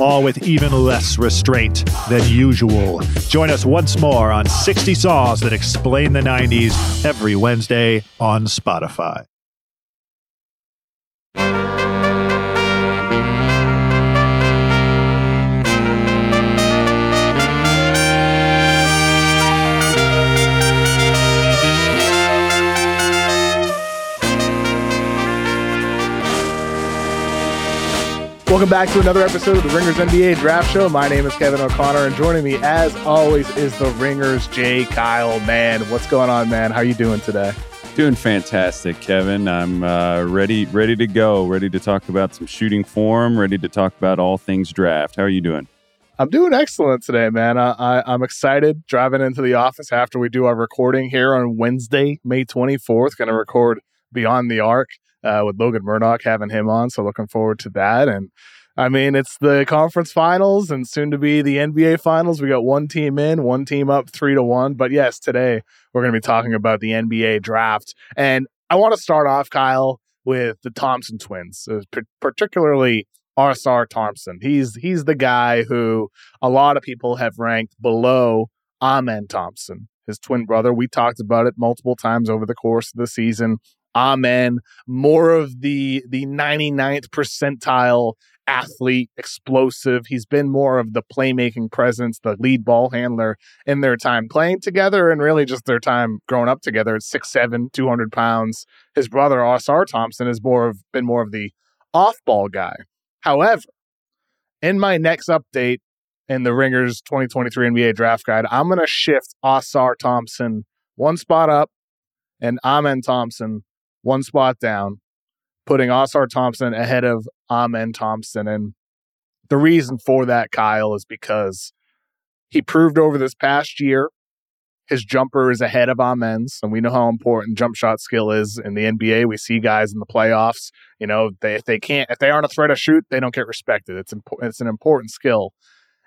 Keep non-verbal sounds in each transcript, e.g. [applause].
all with even less restraint than usual. Join us once more on 60 Songs That Explain the 90s every Wednesday on Spotify. Welcome back to another episode of the Ringers NBA Draft Show. My name is Kevin O'Connor, and joining me, as always, is the Ringers Jay Kyle. Mann, what's going on, man? How you doing today? Doing fantastic, Kevin. I'm uh, ready, ready to go. Ready to talk about some shooting form. Ready to talk about all things draft. How are you doing? I'm doing excellent today, man. I, I, I'm excited driving into the office after we do our recording here on Wednesday, May 24th. Going to record Beyond the Arc uh, with Logan Murdock, having him on. So looking forward to that. And I mean, it's the conference finals and soon to be the NBA finals. We got one team in, one team up three to one. But yes, today we're going to be talking about the NBA draft. And I want to start off, Kyle, with the Thompson twins, uh, particularly Ausar Thompson. He's he's the guy who a lot of people have ranked below Amen Thompson, his twin brother. We talked about it multiple times over the course of the season. Amen, more of the the 99th percentile athlete, explosive. He's been more of the playmaking presence, the lead ball handler in their time playing together and really just their time growing up together at 6'7, 200 pounds. His brother, Ausar Thompson, has more of been more of the off ball guy. However, in my next update in the Ringers 2023 NBA draft guide, I'm going to shift Ausar Thompson one spot up and Amen Thompson one spot down, putting Ausar Thompson ahead of Amen Thompson. And the reason for that, Kyle, is because he proved over this past year his jumper is ahead of Amen's, and we know how important jump shot skill is in the NBA. We see guys in the playoffs. You know, they if they can't if they aren't a threat to shoot, they don't get respected. It's important. It's an important skill,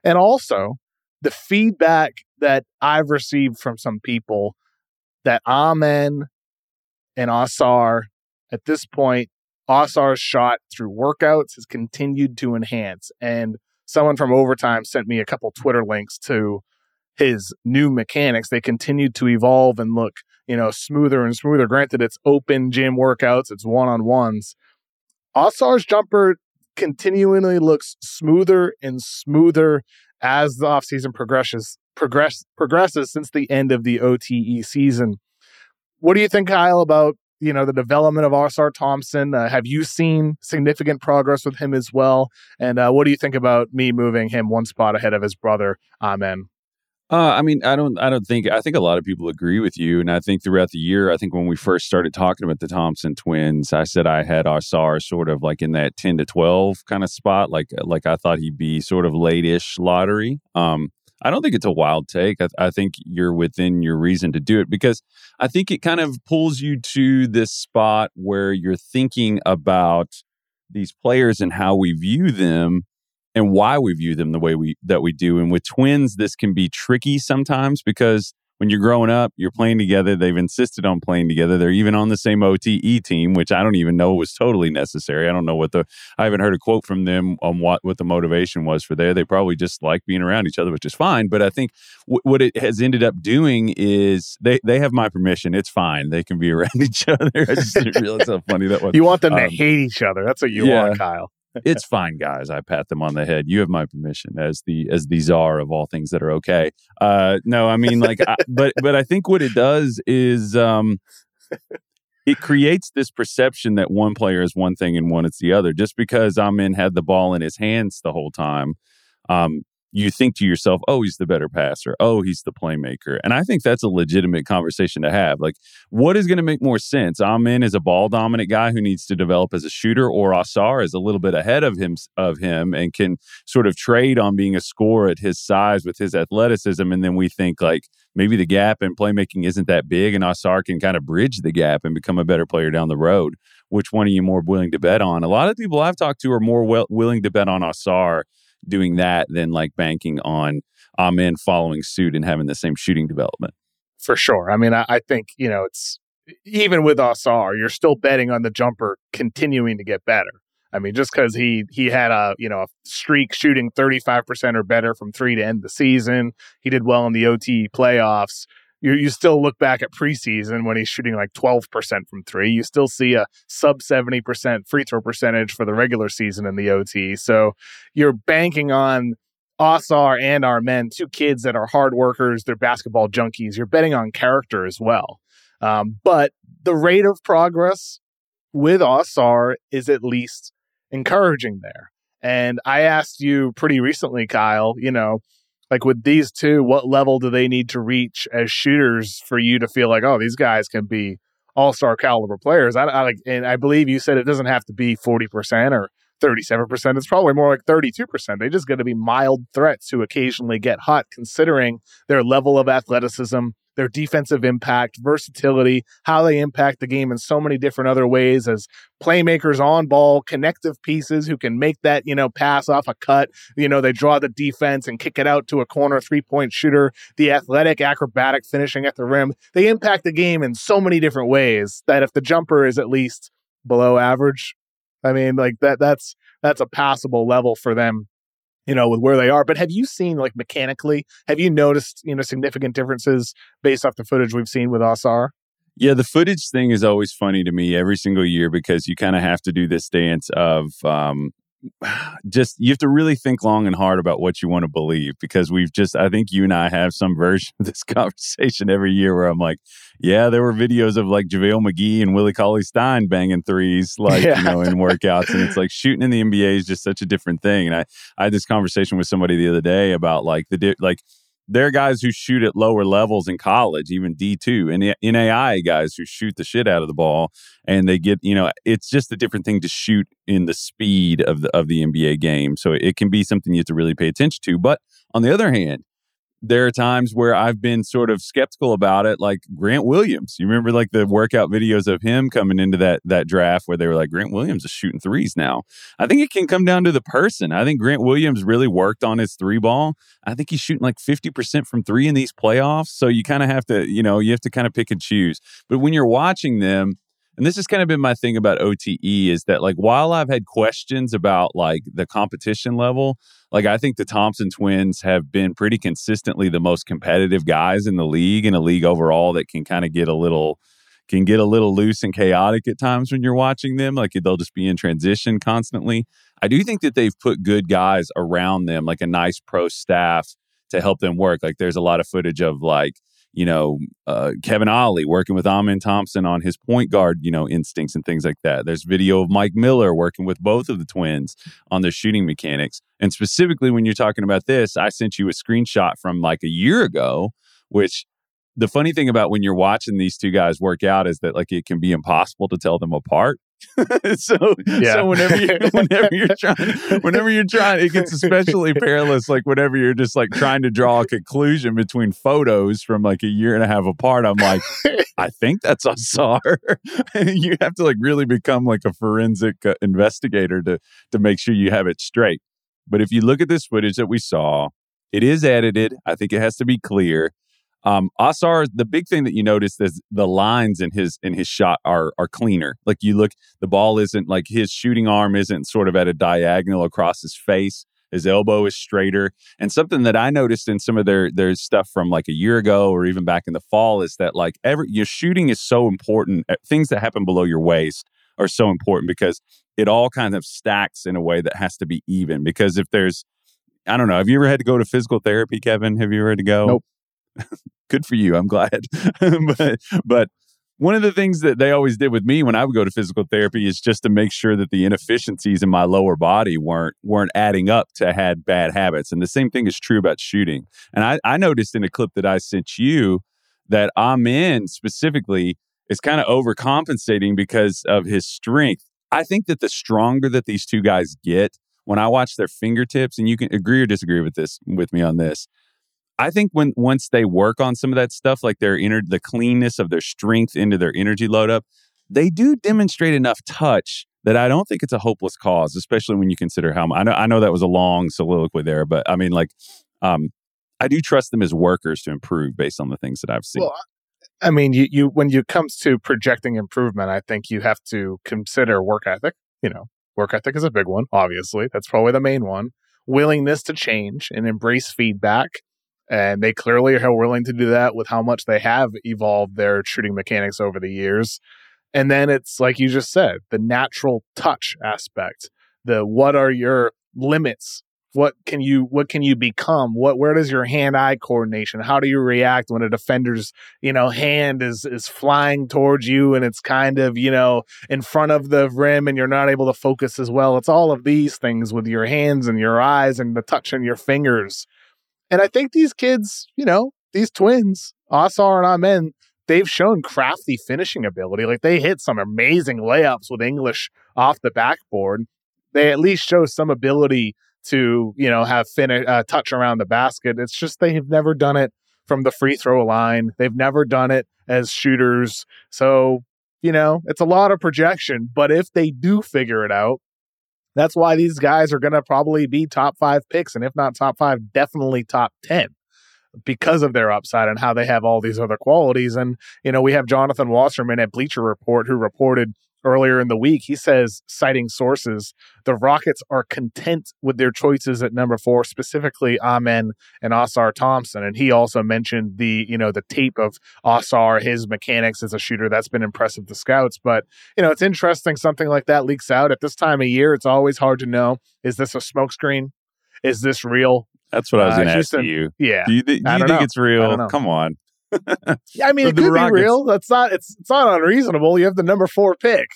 and also the feedback that I've received from some people that Amen and Ausar at this point, Ausar's shot through workouts has continued to enhance. And someone from Overtime sent me a couple Twitter links to his new mechanics. They continued to evolve and look, you know, smoother and smoother. Granted, it's open gym workouts, it's one on ones. Ausar's jumper continually looks smoother and smoother as the offseason progresses progress progresses since the end of the OTE season. What do you think, Kyle, about you know the development of Ausar Thompson? Uh, have you seen significant progress with him as well? And uh, what do you think about me moving him one spot ahead of his brother? Amen. Uh, I mean, I don't, I don't think, I think a lot of people agree with you, and I think throughout the year, I think when we first started talking about the Thompson twins, I said I had Ausar sort of like in that ten to twelve kind of spot, like, like I thought he'd be sort of late-ish lottery. Um, I don't think it's a wild take. I, I, think you're within your reason to do it because I think it kind of pulls you to this spot where you're thinking about these players and how we view them and why we view them the way we that we do. And with twins, this can be tricky sometimes because when you're growing up, you're playing together. They've insisted on playing together. They're even on the same OTE team, which I don't even know was totally necessary. I don't know what the I haven't heard a quote from them on what what the motivation was for there. They probably just like being around each other, which is fine. But I think w- what it has ended up doing is they they have my permission. It's fine. They can be [laughs] around each other. I just realize how funny that was. You want them um, to hate each other. That's what you yeah. want, Kyle it's fine, guys. I pat them on the head. You have my permission as the as the czar of all things that are okay. Uh, no, I mean like, I, but but I think what it does is um, it creates this perception that one player is one thing and one it's the other. Just because Amen had the ball in his hands the whole time, um, you think to yourself, oh, he's the better passer. Oh, he's the playmaker. And I think that's a legitimate conversation to have. Like, what is going to make more sense? Amen is a ball dominant guy who needs to develop as a shooter, or Ausar is a little bit ahead of him of him and can sort of trade on being a scorer at his size with his athleticism. And then we think like maybe the gap in playmaking isn't that big, and Ausar can kind of bridge the gap and become a better player down the road. Which one are you more willing to bet on? A lot of people I've talked to are more well, willing to bet on Ausar doing that than like banking on Amen following suit and having the same shooting development. For sure. I mean, I, I think, you know, it's even with Ausar, you're still betting on the jumper continuing to get better. I mean, just because he he had a you know a streak shooting 35% or better from three to end the season, he did well in the OT playoffs you, you still look back at preseason when he's shooting like 12% from three. You still see a sub 70% free throw percentage for the regular season in the OT. So you're banking on Ausar and Amen, two kids that are hard workers, they're basketball junkies. You're betting on character as well. Um, but the rate of progress with Ausar is at least encouraging there. And I asked you pretty recently, Kyle, you know, like with these two, what level do they need to reach as shooters for you to feel like, oh, these guys can be all star caliber players? I, I, like, and I believe you said it doesn't have to be forty percent or thirty seven percent. It's probably more like thirty two percent. They just got to be mild threats who occasionally get hot, considering their level of athleticism their defensive impact, versatility, how they impact the game in so many different other ways as playmakers on ball, connective pieces who can make that, you know, pass off a cut. You know, they draw the defense and kick it out to a corner three point shooter, the athletic, acrobatic finishing at the rim. They impact the game in so many different ways that if the jumper is at least below average, I mean, like that, that's, that's a passable level for them you know, with where they are. But have you seen like mechanically, have you noticed, you know, significant differences based off the footage we've seen with Ausar? Yeah, the footage thing is always funny to me every single year because you kind of have to do this dance of um, [sighs] just you have to really think long and hard about what you want to believe because we've just I think you and I have some [laughs] version of this conversation every year where I'm like, yeah, there were videos of like JaVale McGee and Willie Cauley Stein banging threes like, yeah. you know, in [laughs] workouts. and it's like shooting in the NBA is just such a different thing. And I, I had this conversation with somebody the other day about like the like there are guys who shoot at lower levels in college, even D2, and NAI guys who shoot the shit out of the ball. And they get, you know, it's just a different thing to shoot in the speed of the, of the NBA game. So it can be something you have to really pay attention to. But on the other hand, there are times where I've been sort of skeptical about it, like Grant Williams. You remember like the workout videos of him coming into that that draft where they were like, Grant Williams is shooting threes now. I think it can come down to the person. I think Grant Williams really worked on his three ball. I think he's shooting like 50% from three in these playoffs. So you kind of have to, you know, you have to kind of pick and choose. But when you're watching them, and this has kind of been my thing about OTE is that like while I've had questions about like the competition level, like I think the Thompson twins have been pretty consistently the most competitive guys in the league and a league overall that can kind of get a little can get a little loose and chaotic at times when you're watching them like they'll just be in transition constantly. I do think that they've put good guys around them like a nice pro staff to help them work. Like there's a lot of footage of like you know, uh, Kevin Ollie working with Amen Thompson on his point guard, you know, instincts and things like that. There's video of Mike Miller working with both of the twins on their shooting mechanics. And specifically, when you're talking about this, I sent you a screenshot from like a year ago, which the funny thing about when you're watching these two guys work out is that like it can be impossible to tell them apart [laughs] so, yeah. so whenever you [laughs] whenever you're trying whenever you're trying it gets especially [laughs] perilous like whenever you're just like trying to draw a conclusion between photos from like a year and a half apart i'm like i think that's Ausar you have to like really become like a forensic uh, investigator to to make sure you have it straight. But if you look at this footage that we saw it is edited. I think it has to be clear um, Ausar, the big thing that you notice is the lines in his in his shot are are cleaner. Like you look, the ball isn't like his shooting arm isn't sort of at a diagonal across his face. His elbow is straighter. And something that I noticed in some of their their stuff from like a year ago or even back in the fall is that like every your shooting is so important. Uh, things that happen below your waist are so important because it all kind of stacks in a way that has to be even. Because if there's I don't know. Have you ever had to go to physical therapy, Kevin? Have you ever had to go? Nope. [laughs] good for you. I'm glad. [laughs] but but one of the things that they always did with me when I would go to physical therapy is just to make sure that the inefficiencies in my lower body weren't weren't adding up to had bad habits. And the same thing is true about shooting. And I, I noticed in a clip that I sent you that Amen specifically is kind of overcompensating because of his strength. I think that the stronger that these two guys get, when I watch their fingertips, and you can agree or disagree with this with me on this, I think when once they work on some of that stuff, like their inner the cleanness of their strength into their energy load up, they do demonstrate enough touch that I don't think it's a hopeless cause, especially when you consider how I know I know that was a long soliloquy there, but I mean like um I do trust them as workers to improve based on the things that I've seen. Well, I mean, you, you when you comes to projecting improvement, I think you have to consider work ethic. You know, work ethic is a big one, obviously. That's probably the main one. Willingness to change and embrace feedback and they clearly are willing to do that with how much they have evolved their shooting mechanics over the years. And then it's like you just said, the natural touch aspect. The what are your limits? What can you what can you become? What where does your hand-eye coordination? How do you react when a defender's, you know, hand is is flying towards you and it's kind of, you know, in front of the rim and you're not able to focus as well. It's all of these things with your hands and your eyes and the touch in your fingers and I think these kids, you know, these twins, Ausar and Amen, they've shown crafty finishing ability. Like they hit some amazing layups with English off the backboard. They at least show some ability to, you know, have finish uh, touch around the basket. It's just they have never done it from the free throw line. They've never done it as shooters. So, you know, it's a lot of projection, but if they do figure it out, that's why these guys are going to probably be top five picks, and if not top five, definitely top 10 because of their upside and how they have all these other qualities. And, you know, we have Jonathan Wasserman at Bleacher Report who reported earlier in the week. He says, citing sources, the Rockets are content with their choices at number four, specifically Amen and Ausar Thompson. And he also mentioned the, you know, the tape of Ausar, his mechanics as a shooter. That's been impressive to scouts. But, you know, it's interesting something like that leaks out at this time of year. It's always hard to know is this a smokescreen? Is this real? That's what I was going to uh, ask you. Yeah. Do you, th- do you think know. it's real? Come on I mean, it could Rockets. be real. That's not. It's it's not unreasonable. You have the number four pick.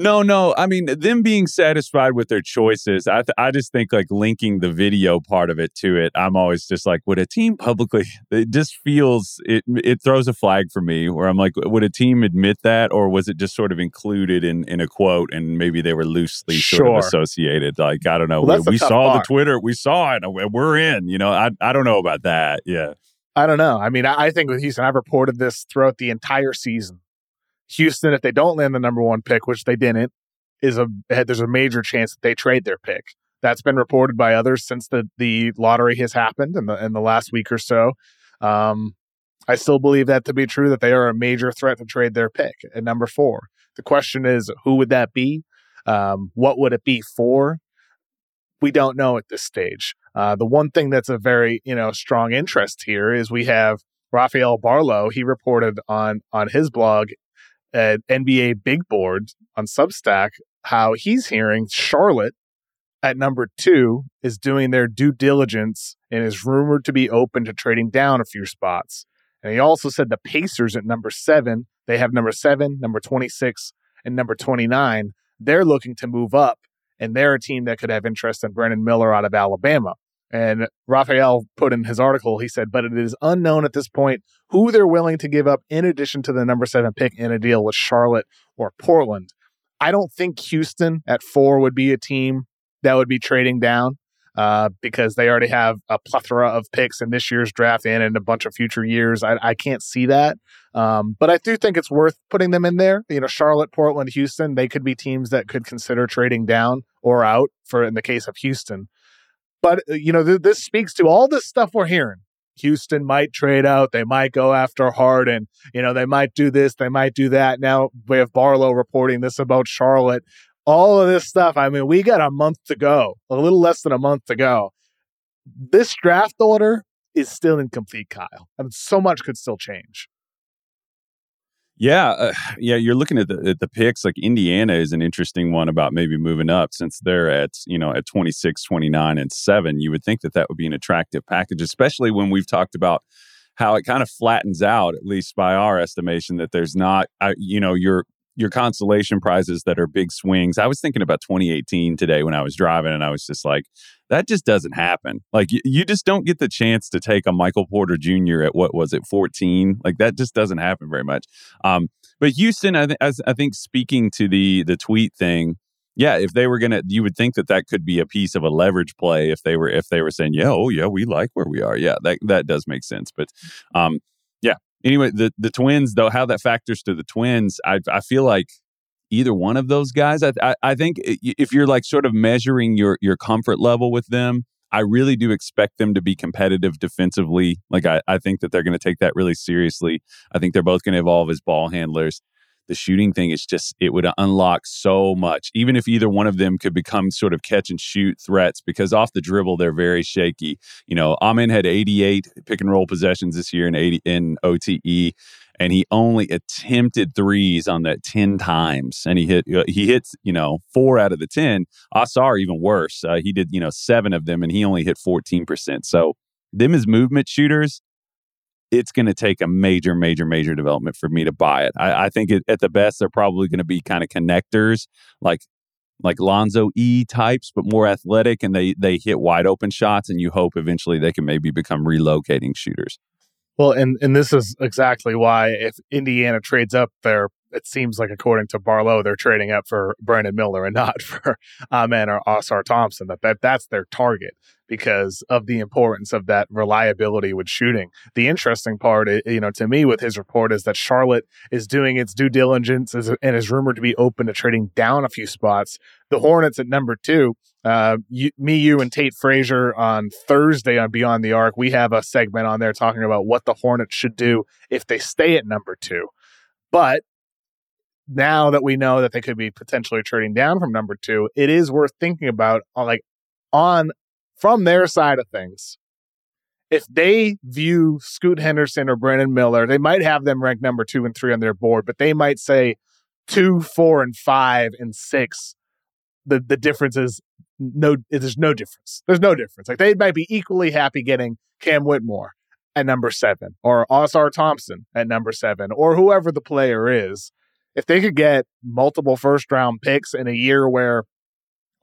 No, no. I mean, them being satisfied with their choices. I th- I just think like linking the video part of it to it. I'm always just like, would a team publicly? [laughs] It just feels it. It throws a flag for me where I'm like, would a team admit that, or was it just sort of included in in a quote and maybe they were loosely sure. sort of associated? Like I don't know. Well, we, we saw the Twitter. We saw it. We're in. You know, I I don't know about that. Yeah. I don't know. I mean, I, I think with Houston, I've reported this throughout the entire season. Houston, if they don't land the number one pick, which they didn't, is a there's a major chance that they trade their pick. That's been reported by others since the the lottery has happened in the in the last week or so. Um, I still believe that to be true. That they are a major threat to trade their pick at number four. The question is, who would that be? Um, what would it be for? We don't know at this stage. Uh, the one thing that's a very you know strong interest here is we have Rafael Barlow. He reported on on his blog at NBA Big Board on Substack how he's hearing Charlotte at number two is doing their due diligence and is rumored to be open to trading down a few spots. And he also said the Pacers at number seven, they have number seven, number 26, and number 29. They're looking to move up, and they're a team that could have interest in Brandon Miller out of Alabama. And Rafael put in his article, he said, but it is unknown at this point who they're willing to give up in addition to the number seven pick in a deal with Charlotte or Portland. I don't think Houston at four would be a team that would be trading down uh, because they already have a plethora of picks in this year's draft and in a bunch of future years. I, I can't see that. Um, but I do think it's worth putting them in there. You know, Charlotte, Portland, Houston, they could be teams that could consider trading down or out for in the case of Houston. But, uh, you know, th- this speaks to all this stuff we're hearing. Houston might trade out. They might go after Harden. You know, they might do this. They might do that. Now we have Barlow reporting this about Charlotte. All of this stuff. I mean, we got a month to go, a little less than a month to go. This draft order is still incomplete, Kyle. I mean, so much could still change. Yeah, uh, [sighs] yeah. You're looking at the at the picks. Like Indiana is an interesting one about maybe moving up since they're at you know at 26, 29, and seven. You would think that that would be an attractive package, especially when we've talked about how it kind of flattens out, at least by our estimation, that there's not, uh, you know, your your consolation prizes that are big swings. I was thinking about 2018 today when I was driving, and I was just like, that just doesn't happen. Like you, you just don't get the chance to take a Michael Porter Jr. at what was it, 14? Like that just doesn't happen very much. Um, but Houston, I, th- I think speaking to the the tweet thing, yeah, if they were gonna, you would think that that could be a piece of a leverage play if they were if they were saying, yeah, oh yeah, we like where we are. Yeah, that that does make sense. But um, yeah. Anyway, the the Twins though, how that factors to the Twins, I I feel like either one of those guys. I I, I think if you're like sort of measuring your your comfort level with them, I really do expect them to be competitive defensively. Like I, I think that they're going to take that really seriously. I think they're both going to evolve as ball handlers the shooting thing is just it would unlock so much even if either one of them could become sort of catch and shoot threats because off the dribble they're very shaky you know amen had 88 pick and roll possessions this year in 80 in ote and he only attempted threes on that 10 times and he hit uh, he hits you know four out of the 10 ausar even worse uh, he did you know seven of them and he only hit 14% so them as movement shooters it's going to take a major, major, major development for me to buy it. I, I think it, at the best, they're probably going to be kind of connectors, like like Lonzo E types, but more athletic, and they they hit wide open shots, and you hope eventually they can maybe become relocating shooters. Well, and and this is exactly why if Indiana trades up their it seems like according to Barlow, they're trading up for Brandon Miller and not [laughs] for um, Amen uh, or Ausar Thompson. That, that that's their target because of the importance of that reliability with shooting. The interesting part, eh, you know, to me with his report is that Charlotte is doing its due diligence and is rumored to be open to trading down a few spots. The Hornets at number two. Uh, you, me, you, and Tate Frazier on Thursday on Beyond the Arc. We have a segment on there talking about what the Hornets should do if they stay at number two. But now that we know that they could be potentially trading down from number two, it is worth thinking about uh, like on from their side of things. If they view Scoot Henderson or Brandon Miller, they might have them ranked number two and three on their board, but they might say two, four, and five and six. The the difference is no there's no difference. There's no difference. Like they might be equally happy getting Cam Whitmore at number seven or Ausar Thompson at number seven or whoever the player is if they could get multiple first round picks in a year where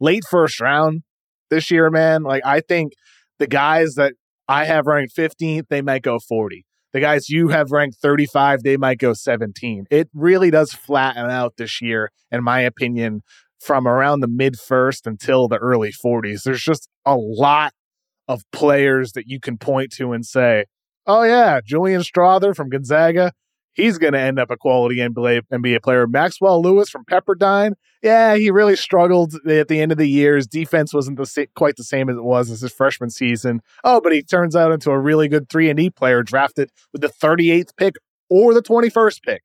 late first round this year, man, like I think the guys that I have ranked 15th, they might go 40. The guys you have ranked 35, they might go 17. It really does flatten out this year, in my opinion, from around the mid first until the early 40s. There's just a lot of players that you can point to and say, oh, yeah, Julian Strawther from Gonzaga, he's going to end up a quality NBA, NBA player. Maxwell Lewis from Pepperdine, yeah, he really struggled at the end of the year. His defense wasn't the quite the same as it was as his freshman season. Oh, but he turns out into a really good three and D player, drafted with the 38th pick or the 21st pick.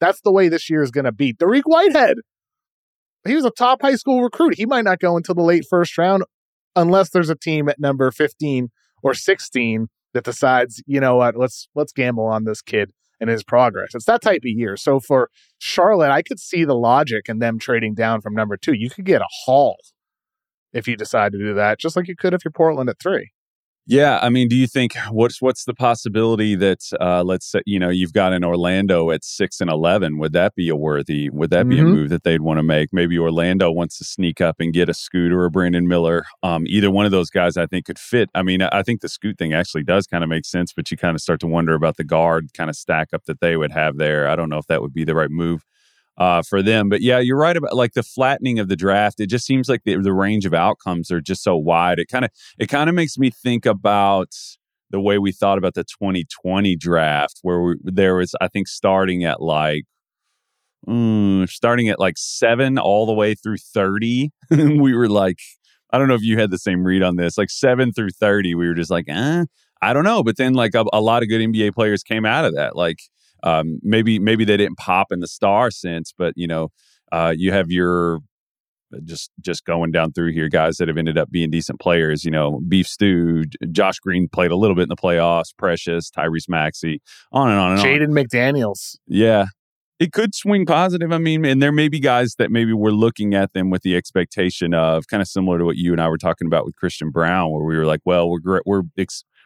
That's the way this year is going to be. Dariq Whitehead, he was a top high school recruit. He might not go until the late first round unless there's a team at number 15 or 16 that decides, you know what, let's let's gamble on this kid and his progress. It's that type of year. So for Charlotte, I could see the logic in them trading down from number two. You could get a haul if you decide to do that, just like you could if you're Portland at three. Yeah, I mean, do you think what's what's the possibility that uh, let's say you know you've got an Orlando at six and eleven? Would that be a worthy? Would that be mm-hmm. a move that they'd want to make? Maybe Orlando wants to sneak up and get a Scooter or Brandon Miller. Um, either one of those guys, I think, could fit. I mean, I think the Scoot thing actually does kind of make sense, but you kind of start to wonder about the guard kind of stack up that they would have there. I don't know if that would be the right move uh, for them. But yeah, you're right about like the flattening of the draft. It just seems like the, the range of outcomes are just so wide. It kind of it kind of makes me think about the way we thought about the 2020 draft, where we, there was I think starting at like mm, starting at like seven all the way through 30. [laughs] we were like, I don't know if you had the same read on this. Like seven through 30, we were just like, eh, I don't know. But then like a, a lot of good NBA players came out of that. Like um, maybe maybe they didn't pop in the star sense, but you know, uh, you have your uh, just just going down through here, guys that have ended up being decent players. You know, Beef Stew, Josh Green played a little bit in the playoffs. Precious, Tyrese Maxey, on and on and Jaden on. Jaden McDaniels. Yeah, it could swing positive. I mean, and there may be guys that maybe we're looking at them with the expectation of kind of similar to what you and I were talking about with Christian Braun, where we were like, well, we're we're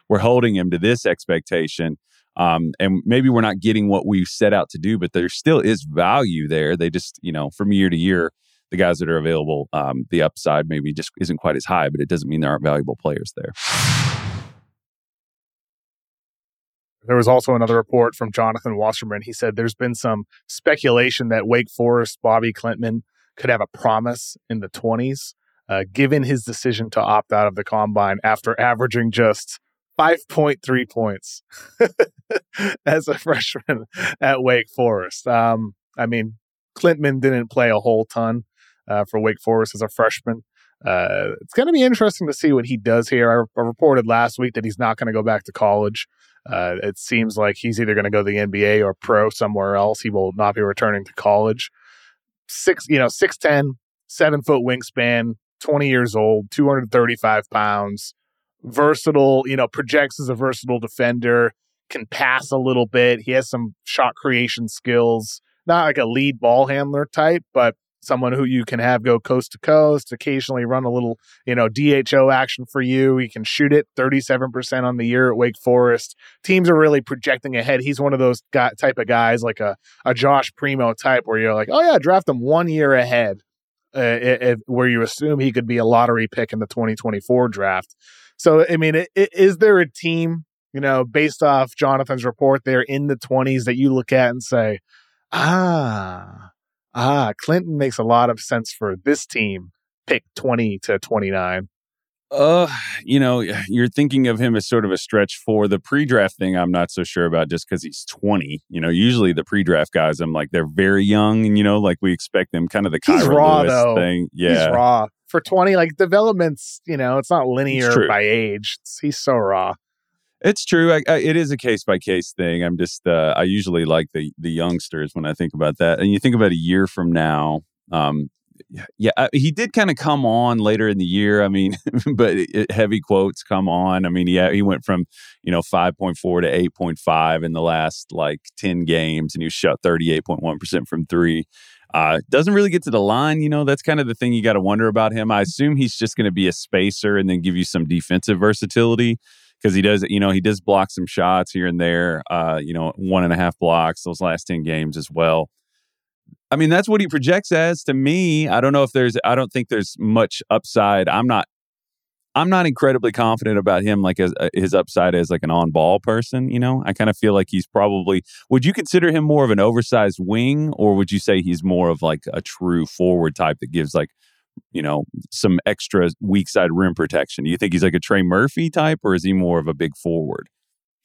we're holding him to this expectation Um, and maybe we're not getting what we set out to do, but there still is value there. They just, you know, from year to year, the guys that are available, um, the upside maybe just isn't quite as high, but it doesn't mean there aren't valuable players there. There was also another report from Jonathan Wasserman. He said there's been some speculation that Wake Forest Bobi Klintman could have a promise in the 20s, uh, given his decision to opt out of the combine after averaging just 5.3 points [laughs] as a freshman at Wake Forest. Um, I mean, Klintman didn't play a whole ton uh, for Wake Forest as a freshman. Uh, it's going to be interesting to see what he does here. I, I reported last week that he's not going to go back to college. Uh, it seems like he's either going to go to the NBA or pro somewhere else. He will not be returning to college. Six, you know, 6'10, seven foot wingspan, 20 years old, 235 pounds, versatile, you know, projects as a versatile defender, can pass a little bit. He has some shot creation skills, not like a lead ball handler type, but someone who you can have go coast to coast, occasionally run a little, you know, DHO action for you. He can shoot it 37% on the year at Wake Forest. Teams are really projecting ahead. He's one of those guy, type of guys like a, a Josh Primo type where you're like, oh, yeah, draft him one year ahead, uh, if, where you assume he could be a lottery pick in the 2024 draft. So, I mean, it, it, is there a team, you know, based off Jonathan's report, they're in the 20s that you look at and say, ah, ah, Klintman makes a lot of sense for this team, pick 20 to 29. Uh, you know, you're thinking of him as sort of a stretch for the pre-draft thing. I'm not so sure about just because he's 20. You know, usually the pre-draft guys, I'm like they're very young, and you know, like we expect them kind of the he's Kira raw Lewis though. thing. Yeah, He's raw for 20. Like developments, you know, it's not linear by age. It's, he's so raw. It's true. I, I, it is a case by case thing. I'm just uh, I usually like the the youngsters when I think about that. And you think about a year from now. Um, yeah, I, he did kind of come on later in the year. I mean, [laughs] but it, heavy quotes come on. I mean, yeah, he went from you know five point four to eight point five in the last like ten games, and he shot thirty eight point one percent from three. Uh, doesn't really get to the line. You know, that's kind of the thing you got to wonder about him. I assume he's just going to be a spacer and then give you some defensive versatility because he does, you know, he does block some shots here and there. Uh, you know, one and a half blocks those last ten games as well. I mean, that's what he projects as to me. I don't know if there's, I don't think there's much upside. I'm not, I'm not incredibly confident about him, like as, uh, his upside as like an on ball person. You know, I kind of feel like he's probably. Would you consider him more of an oversized wing, or would you say he's more of like a true forward type that gives like you know, some extra weak side rim protection? Do you think he's like a Trey Murphy type or is he more of a big forward?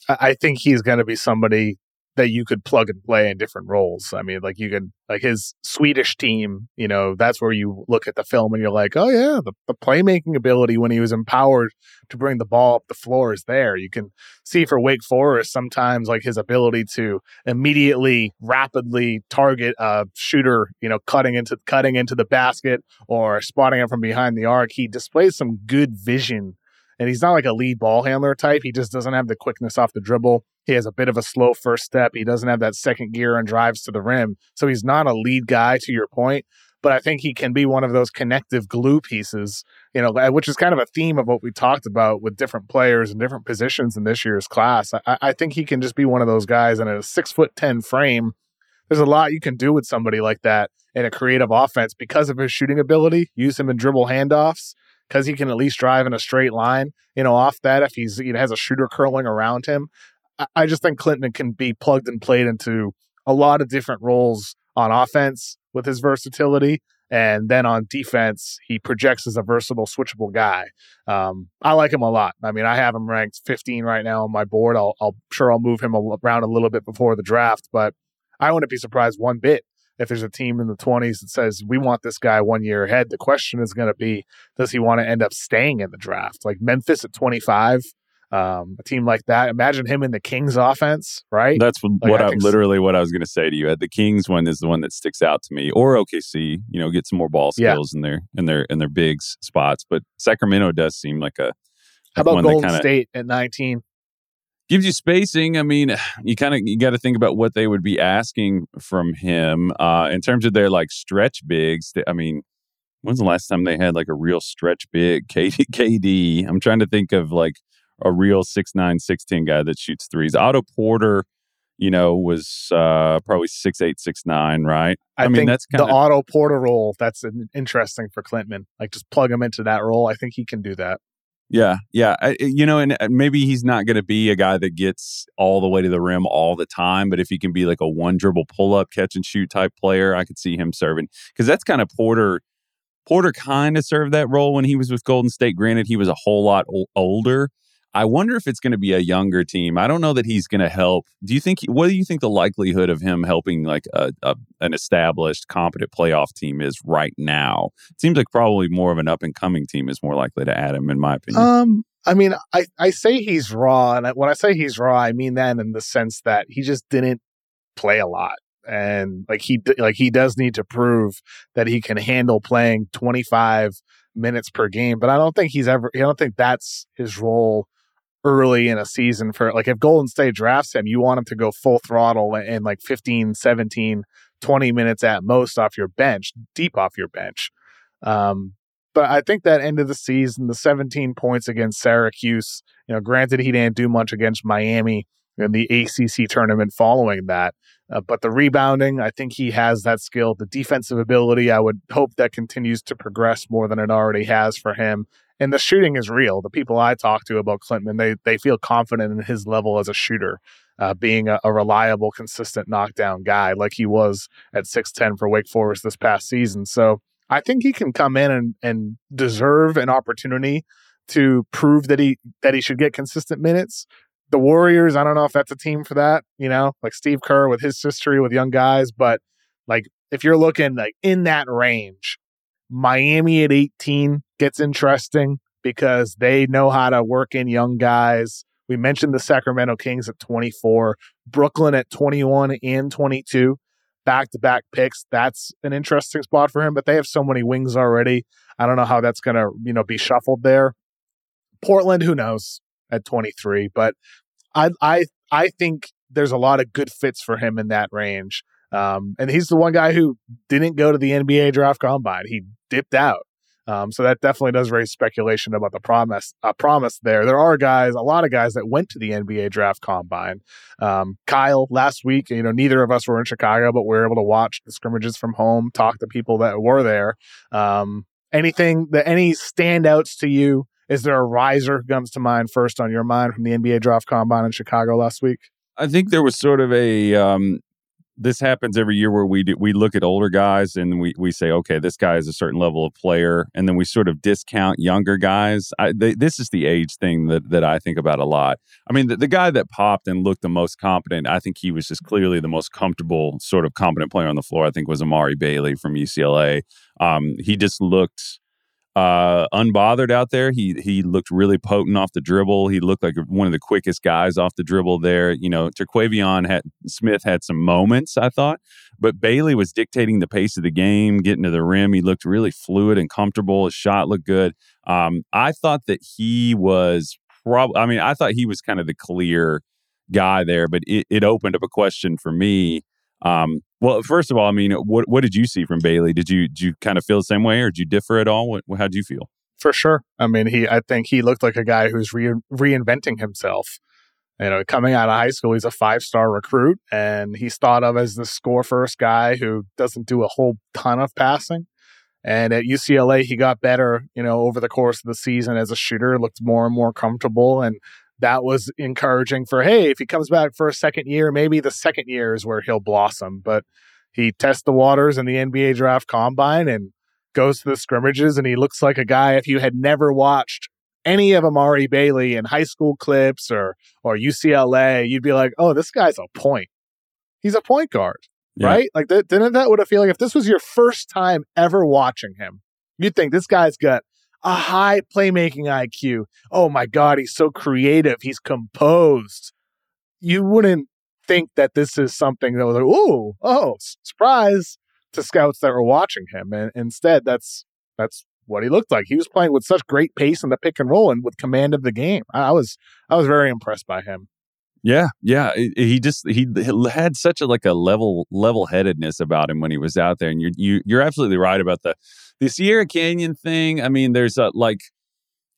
I think he's going to be somebody that you could plug and play in different roles. I mean, like you can like his Swedish team, you know, that's where you look at the film and you're like, oh yeah, the, the playmaking ability when he was empowered to bring the ball up the floor is there. You can see for Wake Forest sometimes like his ability to immediately rapidly target a shooter, you know, cutting into cutting into the basket or spotting it from behind the arc. He displays some good vision and he's not like a lead ball handler type. He just doesn't have the quickness off the dribble. He has a bit of a slow first step. He doesn't have that second gear and drives to the rim. So he's not a lead guy to your point, but I think he can be one of those connective glue pieces, you know, which is kind of a theme of what we talked about with different players and different positions in this year's class. I, I think he can just be one of those guys in a six foot 10 frame. There's a lot you can do with somebody like that in a creative offense because of his shooting ability. Use him in dribble handoffs because he can at least drive in a straight line, you know, off that if he's he has a shooter curling around him. I, just think Klintman can be plugged and played into a lot of different roles on offense with his versatility. And then on defense, he projects as a versatile, switchable guy. Um, I like him a lot. I mean, I have him ranked 15 right now on my board. I'll, I'll sure I'll move him around a little bit before the draft, but I wouldn't be surprised one bit if there's a team in the 20s that says we want this guy one year ahead, the question is going to be does he want to end up staying in the draft? Like Memphis at 25, um, a team like that. Imagine him in the Kings offense, right? That's what, like, what I, I literally what I was going to say to you. The Kings one is the one that sticks out to me, or OKC. You know, get some more ball skills yeah. in their in their in their big spots. But Sacramento does seem like a how about Golden kinda, State at 19? gives you spacing. I mean, [sighs] you kind of you got to think about what they would be asking from him uh, in terms of their like stretch bigs. I mean, when's the last time they had like a real stretch big? KD, KD. I'm trying to think of like a real six nine, six ten guy that shoots threes. Otto Porter, you know, was uh, probably six eight, six nine, right? I, I mean, that's kind of the Otto Porter role. That's interesting for Klintman. Like, just plug him into that role. I think he can do that. Yeah, yeah. I, you know, and uh, maybe he's not going to be a guy that gets all the way to the rim all the time, but if he can be like a one dribble pull up, catch and shoot type player, I could see him serving because that's kind of Porter. Porter kind of served that role when he was with Golden State. Granted, he was a whole lot o- older, I wonder if it's going to be a younger team. I don't know that he's going to help. Do you think? What do you think the likelihood of him helping like a, a, an established, competent playoff team is right now? It seems like probably more of an up and coming team is more likely to add him, in my opinion. Um, I mean, I I say he's raw, and when I say he's raw, I mean that in the sense that he just didn't play a lot and like he like he does need to prove that he can handle playing 25 minutes per game but i don't think he's ever i don't think that's his role early in a season for like if Golden State drafts him, you want him to go full throttle and like 15, 17, 20 minutes at most off your bench, deep off your bench. Um, but I think that end of the season, the 17 points against Syracuse, you know, granted he didn't do much against Miami in the ACC tournament following that, uh, but the rebounding, I think he has that skill. The defensive ability, I would hope that continues to progress more than it already has for him and the shooting is real. The people I talk to about Klintman, they they feel confident in his level as a shooter, uh, being a, a, reliable, consistent knockdown guy like he was at six ten for Wake Forest this past season. So I think he can come in and and deserve an opportunity to prove that he that he should get consistent minutes. The Warriors, I don't know if that's a team for that. You know, like Steve Kerr with his history with young guys, but like if you're looking like in that range, Miami at 18 gets interesting because they know how to work in young guys. We mentioned the Sacramento Kings at 24, Brooklyn at 21 and 22, back to back picks. That's an interesting spot for him, but they have so many wings already. I don't know how that's going to, you know, be shuffled there. Portland, who knows at 23, but I I I think there's a lot of good fits for him in that range. Um, and he's the one guy who didn't go to the NBA draft combine. He dipped out. Um, so that definitely does raise speculation about the promise uh, promise there. There are guys, a lot of guys that went to the NBA draft combine. Um, Kyle last week, you know, neither of us were in Chicago, but we were able to watch the scrimmages from home, talk to people that were there. Um, anything that any standouts to you? Is there a riser who comes to mind first on your mind from the NBA draft combine in Chicago last week? I think there was sort of a um, this happens every year where we do, we look at older guys and we, we say, okay, this guy is a certain level of player, and then we sort of discount younger guys. I, they, this is the age thing that that I think about a lot. I mean, the, the guy that popped and looked the most competent, I think he was just clearly the most comfortable, sort of competent player on the floor. I think was Amari Bailey from UCLA. Um, he just looked uh, unbothered out there. He he looked really potent off the dribble. He looked like one of the quickest guys off the dribble there. You know, Terquavion had Smith had some moments, I thought, but Bailey was dictating the pace of the game, getting to the rim. He looked really fluid and comfortable. His shot looked good. Um, I thought that he was probably. I mean, I thought he was kind of the clear guy there, but it, it opened up a question for me um, well, first of all, I mean, what what did you see from Bailey? Did you did you kind of feel the same way, or did you differ at all? What, how did you feel? For sure. I mean, he I think he looked like a guy who's re- reinventing himself. You know, coming out of high school, he's a five star recruit, and he's thought of as the score first guy who doesn't do a whole ton of passing. And at UCLA, he got better, you know, over the course of the season as a shooter, looked more and more comfortable. And that was encouraging for hey, if he comes back for a second year, maybe the second year is where he'll blossom. But he tests the waters in the NBA draft combine and goes to the scrimmages, and he looks like a guy if you had never watched any of Amari Bailey in high school clips or or UCLA, you'd be like, oh, this guy's a point. He's a point guard, yeah. right? Like, th- didn't that would have feel like if this was your first time ever watching him, you'd think this guy's got a high playmaking IQ. Oh my God, he's so creative. He's composed. You wouldn't think that this is something that was like, oh, oh, surprise to scouts that were watching him. And instead, that's that's what he looked like. He was playing with such great pace in the pick and roll and with command of the game. I was I was very impressed by him. Yeah, yeah. He just he had such a like a level level headedness about him when he was out there, and you're you, are you are absolutely right about the the Sierra Canyon thing. I mean, there's a like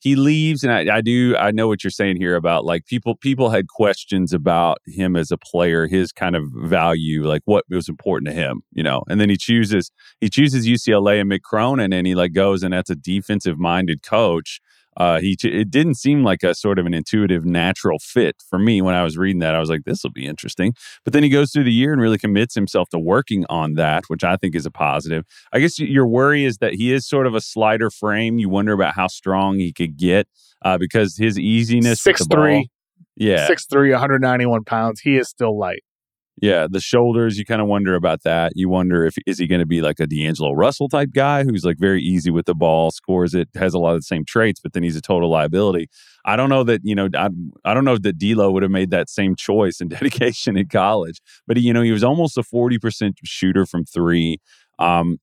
he leaves and I, I, do i know what you're saying here about like people people had questions about him as a player his kind of value like what was important to him you know and then he chooses he chooses ucla and mick cronin and he like goes and that's a defensive minded coach uh, he it didn't seem like a sort of an intuitive natural fit for me when I was reading that. I was like, this will be interesting. But then he goes through the year and really commits himself to working on that, which I think is a positive. I guess your worry is that he is sort of a slider frame. You wonder about how strong he could get uh, because his easiness, six three, ball, yeah, six three, 191 pounds. He is still light. Yeah, the shoulders, you kind of wonder about that. You wonder if is he going to be like a D'Angelo Russell type guy who's like very easy with the ball, scores it, has a lot of the same traits, but then he's a total liability. I don't know that, you know, I, I don't know that D'Lo would have made that same choice and [laughs] dedication in college, but he, you know, he was almost a 40% shooter from 3. Um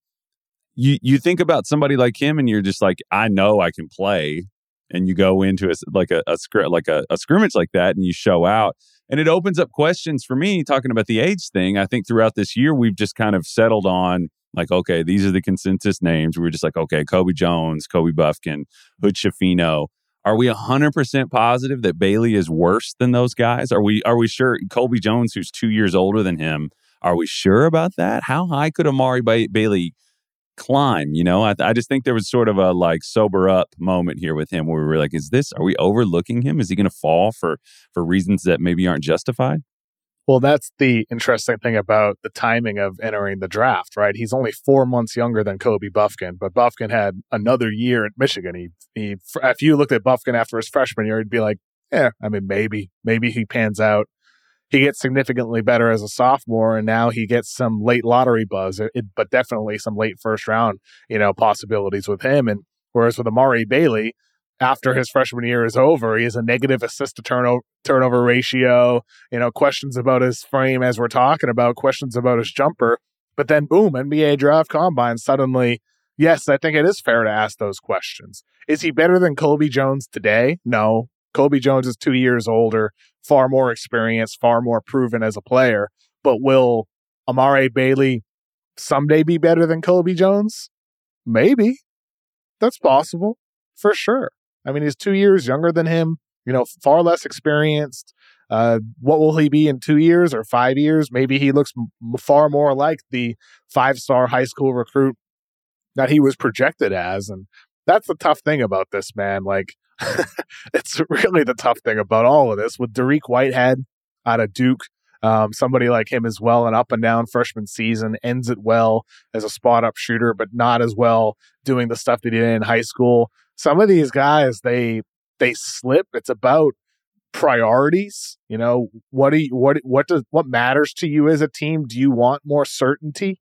you you think about somebody like him and you're just like, I know I can play and you go into a, like a, a like a, a scrimmage like that and you show out and it opens up questions for me talking about the age thing. I think throughout this year we've just kind of settled on like okay these are the consensus names. We are just like okay Colby Jones kobe Bufkin hood schifino are we 100% positive that bailey is worse than those guys? Are we are we sure Colby Jones who's two years older than him are we sure about that? How high could amari ba- bailey climb. You know, I, I just think there was sort of a like sober up moment here with him where we were like, is this, are we overlooking him? Is he going to fall for, for reasons that maybe aren't justified? Well, that's the interesting thing about the timing of entering the draft, right? He's only four months younger than Kobe Bufkin, but Bufkin had another year at Michigan. He, he, if you looked at Bufkin after his freshman year, he'd be like, yeah, I mean, maybe, maybe he pans out he gets significantly better as a sophomore, and now he gets some late lottery buzz, uh, it, but definitely some late first round, you know, possibilities with him. And whereas with Amari Bailey, after his freshman year is over, he has a negative assist to turnover turnover ratio. You know, questions about his frame as we're talking about, questions about his jumper. But then, boom, NBA draft combine suddenly. Yes, I think it is fair to ask those questions. Is he better than Colby Jones today? No. Colby Jones is two years older far more experienced, far more proven as a player. But will Amari Bailey someday be better than Colby Jones? Maybe. That's possible for sure. I mean, he's two years younger than him, you know, far less experienced. Uh, what will he be in two years or five years? Maybe he looks m- far more like the five star high school recruit that he was projected as. And that's the tough thing about this, man. Like, [laughs] it's really the tough thing about all of this with Dariq Whitehead out of Duke. Um, somebody like him as well, an up and down freshman season, ends it well as a spot up shooter, but not as well doing the stuff that he did in high school. Some of these guys, they they slip. It's about priorities. You know, what do you, what what does what matters to you as a team? Do you want more certainty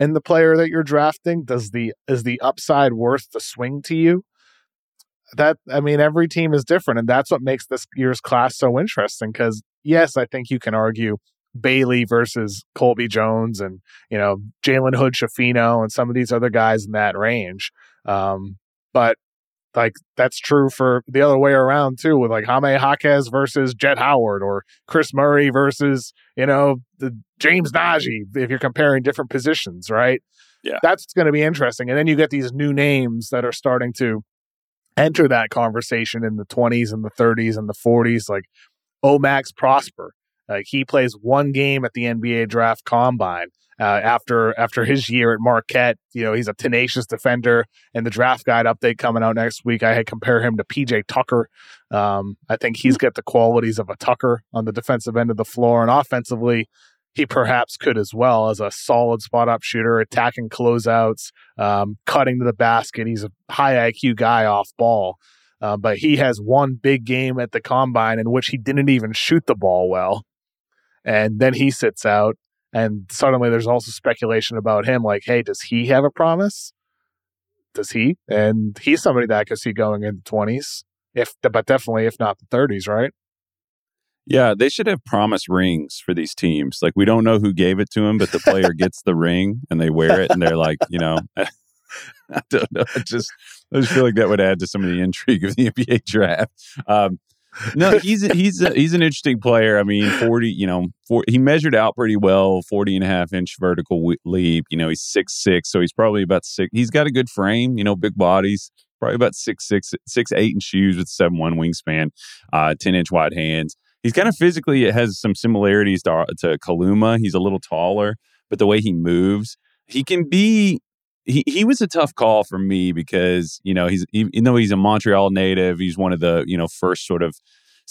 in the player that you're drafting? Does the is the upside worth the swing to you? That I mean, every team is different, and that's what makes this year's class so interesting. Because yes, I think you can argue Bailey versus Colby Jones, and you know Jalen Hood, Schifino, and some of these other guys in that range. Um, but like that's true for the other way around too, with like Jaime Jaquez versus Jett Howard, or Kris Murray versus you know the James Nnaji. If you're comparing different positions, right? Yeah, that's going to be interesting. And then you get these new names that are starting to enter that conversation in the 20s and the 30s and the 40s, like Omax Prosper. Like he plays one game at the NBA draft combine. Uh, after after his year at Marquette, you know he's a tenacious defender. And the draft guide update coming out next week, I had compare him to PJ Tucker. Um, I think he's got the qualities of a Tucker on the defensive end of the floor, and offensively, he perhaps could as well as a solid spot up shooter, attacking closeouts, um, cutting to the basket. He's a high IQ guy off ball. Uh, but he has one big game at the combine in which he didn't even shoot the ball well. And then he sits out. And suddenly there's also speculation about him like, hey, does he have a promise? Does he? And he's somebody that I could see going in the 20s, if but definitely if not the 30s, right? Yeah, they should have promise rings for these teams. Like we don't know who gave it to him, but the player [laughs] gets the ring and they wear it and they're like, you know, [laughs] [laughs] I don't know. I just I just feel like that would add to some of the intrigue of the NBA draft. Um, no, he's he's a, he's an interesting player. I mean, 40, you know, for, he measured out pretty well, 40 and a half inch vertical leap. You know, he's six six, so he's probably about six. He's got a good frame, you know, big bodies. probably about six six six eight in shoes with seven one wingspan, uh, ten inch wide hands. He's kind of physically it has some similarities to, uh, to Kaluma. He's a little taller, but the way he moves, he can be. He, he was a tough call for me because you know he's even though he's a Montreal native, he's one of the you know first sort of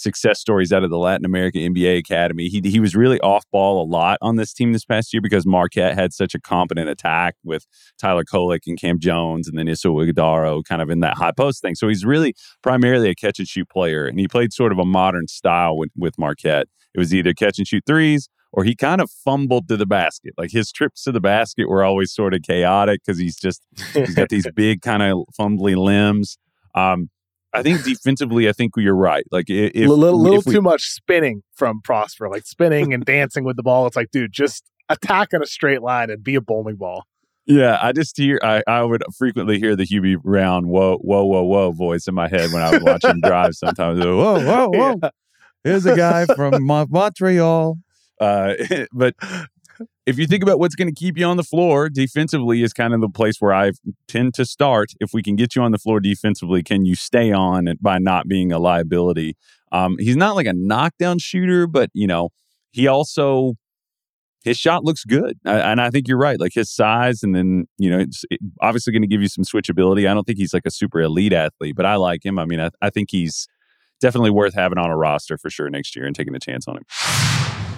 success stories out of the Latin America NBA Academy. He he was really off ball a lot on this team this past year because Marquette had such a competent attack with Tyler Kolek and Kam Jones and then Issa Ighodaro kind of in that high post thing. So he's really primarily a catch and shoot player, and he played sort of a modern style with, with Marquette. It was either catch and shoot threes or he kind of fumbled to the basket. Like his trips to the basket were always sort of chaotic because he's just he's got these [laughs] big kind of fumbly limbs. Um, I think defensively, I think you're right. Like if a little, little we, too much spinning from Prosper, like spinning and dancing with the ball. It's like, dude, just attack in a straight line and be a bowling ball. Yeah, I just hear I, I would frequently hear the Hubie Brown whoa whoa whoa whoa voice in my head when I would watch him [laughs] drive. Sometimes whoa whoa whoa, yeah. here's a guy from Montreal. [laughs] Uh, [laughs] but if you think about what's going to keep you on the floor defensively is kind of the place where I tend to start. If we can get you on the floor defensively, can you stay on by not being a liability? Um, he's not like a knockdown shooter, but you know, he also his shot looks good, and I think you're right. Like his size, and then you know, it's obviously going to give you some switchability. I don't think he's like a super elite athlete, but I like him. I mean, I, I think he's definitely worth having on a roster for sure next year and taking a chance on him.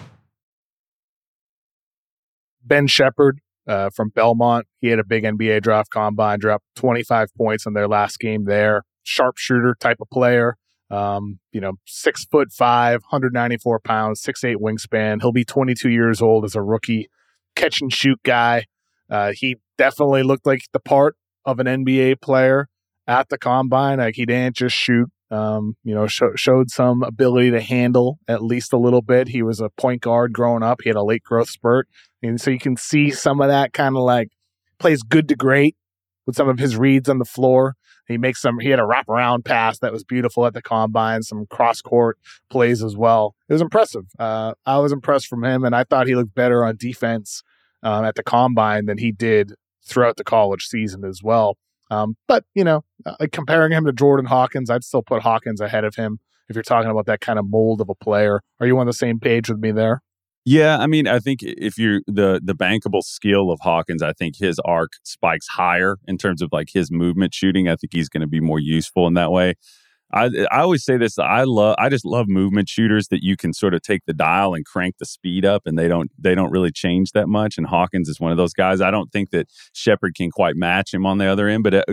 Ben Sheppard uh, from Belmont. He had a big NBA draft combine, dropped 25 points in their last game there. Sharpshooter type of player. Um, you know, six foot five, 194 pounds, six eight wingspan. He'll be 22 years old as a rookie, catch and shoot guy. Uh, he definitely looked like the part of an NBA player at the combine. Like he didn't just shoot. Um, you know, sh- showed some ability to handle at least a little bit. He was a point guard growing up. He had a late growth spurt. And so you can see some of that kind of like plays good to great with some of his reads on the floor. He makes some, he had a wraparound pass that was beautiful at the combine, some cross court plays as well. It was impressive. Uh, I was impressed from him, and I thought he looked better on defense um, at the combine than he did throughout the college season as well. Um, but, you know, uh, comparing him to Jordan Hawkins, I'd still put Hawkins ahead of him if you're talking about that kind of mold of a player. Are you on the same page with me there? Yeah, I mean, I think if you the the bankable skill of Hawkins, I think his arc spikes higher in terms of like his movement shooting. I think he's going to be more useful in that way. I I always say this. I love. I just love movement shooters that you can sort of take the dial and crank the speed up, and they don't they don't really change that much. And Hawkins is one of those guys. I don't think that Sheppard can quite match him on the other end. But uh,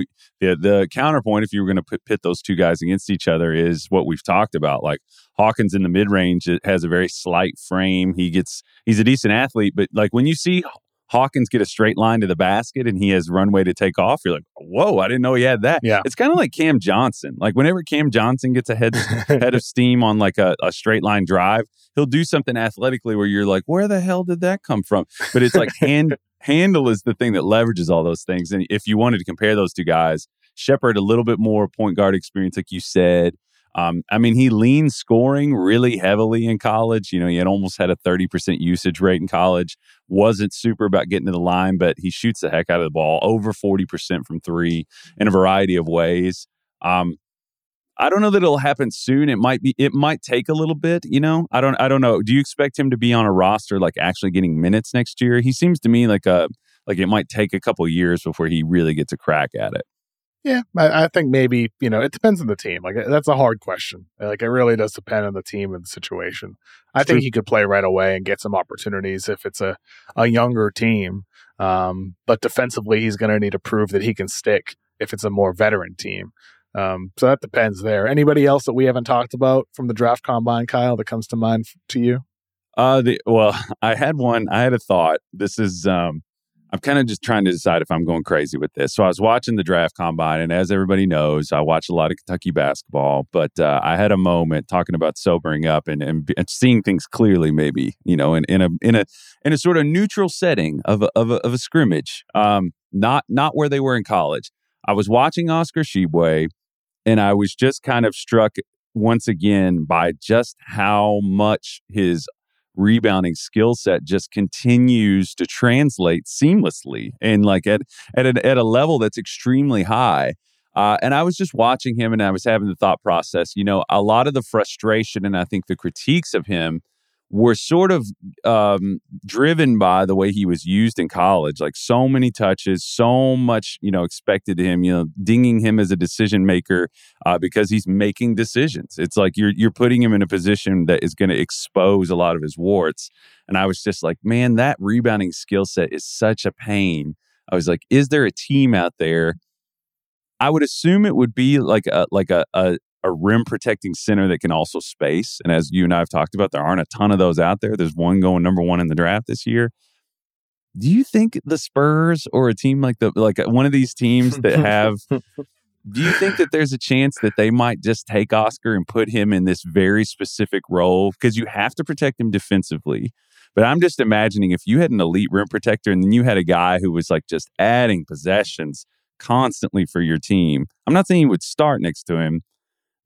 the the counterpoint, if you were going to pit those two guys against each other, is what we've talked about. Like Hawkins in the mid range has a very slight frame. He gets he's a decent athlete, but like when you see Hawkins get a straight line to the basket and he has runway to take off, you're like, whoa, I didn't know he had that. Yeah. It's kind of like Cam Johnson. Like whenever Cam Johnson gets a head, [laughs] head of steam on like a, a straight line drive, he'll do something athletically where you're like, where the hell did that come from? But it's like hand [laughs] handle is the thing that leverages all those things. And if you wanted to compare those two guys, Sheppard a little bit more point guard experience, like you said. Um, I mean, he leaned scoring really heavily in college. You know, he had almost had a 30% usage rate in college. Wasn't super about getting to the line, but he shoots the heck out of the ball, over 40% from three in a variety of ways. Um, I don't know that it'll happen soon. It might be. It might take a little bit. You know, I don't. I don't know. Do you expect him to be on a roster like actually getting minutes next year? He seems to me like a like it might take a couple years before he really gets a crack at it. Yeah, I, I, think maybe you know it depends on the team. Like that's a hard question. Like it really does depend on the team and the situation. I think he could play right away and get some opportunities if it's a a younger team. Um, but defensively, he's going to need to prove that he can stick if it's a more veteran team. Um, so that depends there. Anybody else that we haven't talked about from the draft combine, Kyle, that comes to mind to you? Uh, the well, [laughs] I had one. I had a thought. This is um, I'm kind of just trying to decide if I'm going crazy with this. So I was watching the draft combine, and as everybody knows, I watch a lot of Kentucky basketball. But uh, I had a moment talking about sobering up and, and, and seeing things clearly, maybe you know, in, in a in a in a sort of neutral setting of a, of a, of a scrimmage, um, not not where they were in college. I was watching Oscar Tshiebwe, and I was just kind of struck once again by just how much his rebounding skill set just continues to translate seamlessly and like at at a, at a level that's extremely high. Uh, and I was just watching him and I was having the thought process. You know, a lot of the frustration and I think the critiques of him were sort of um, driven by the way he was used in college. Like so many touches, so much, you know, expected of him. You know, dinging him as a decision maker uh, because he's making decisions. It's like you're you're putting him in a position that is going to expose a lot of his warts. And I was just like, man, that rebounding skill set is such a pain. I was like, is there a team out there? I would assume it would be like a like a, a a rim protecting center that can also space. And as you and I have talked about, there aren't a ton of those out there. There's one going number one in the draft this year. Do you think the Spurs or a team like the like one of these teams that have [laughs] do you think that there's a chance that they might just take Oscar and put him in this very specific role because you have to protect him defensively. But I'm just imagining if you had an elite rim protector and then you had a guy who was like just adding possessions constantly for your team. I'm not saying you would start next to him,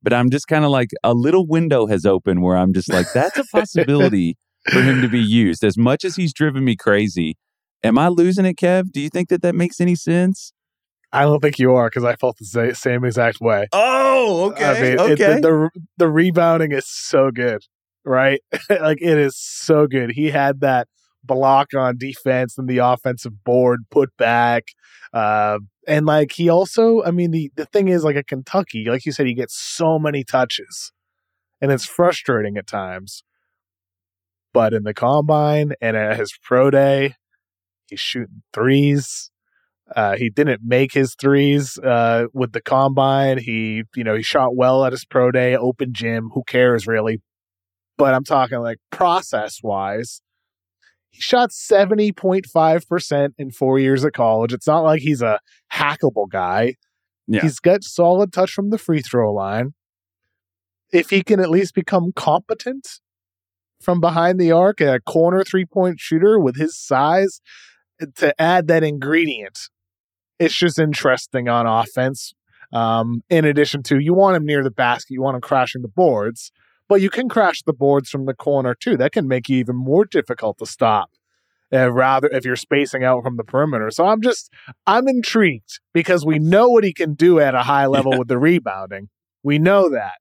but I'm just kind of like a little window has opened where I'm just like, that's a possibility for him to be [laughs] used. As much as he's driven me crazy, am I losing it, Kev? Do you think that that makes any sense? I don't think you are because I felt the same exact way. Oh, okay. I mean, okay. It, the, the, the rebounding is so good, right? [laughs] like it is so good. He had that block on defense and the offensive board put back. Uh, and like he also, I mean, the, the thing is, like at Kentucky, like you said, he gets so many touches and it's frustrating at times. But in the combine and at his pro day, he's shooting threes. Uh, he didn't make his threes uh, with the combine. He, you know, he shot well at his pro day, open gym. Who cares really? But I'm talking like process wise. He shot 70.5% in four years at college. It's not like he's a hackable guy. Yeah. He's got solid touch from the free throw line. If he can at least become competent from behind the arc, a corner three point shooter with his size, to add that ingredient, it's just interesting on offense. Um, in addition to, you want him near the basket, you want him crashing the boards but you can crash the boards from the corner too. That can make you even more difficult to stop. Uh, rather, if you're spacing out from the perimeter. So I'm just, I'm intrigued because we know what he can do at a high level yeah. with the rebounding. We know that.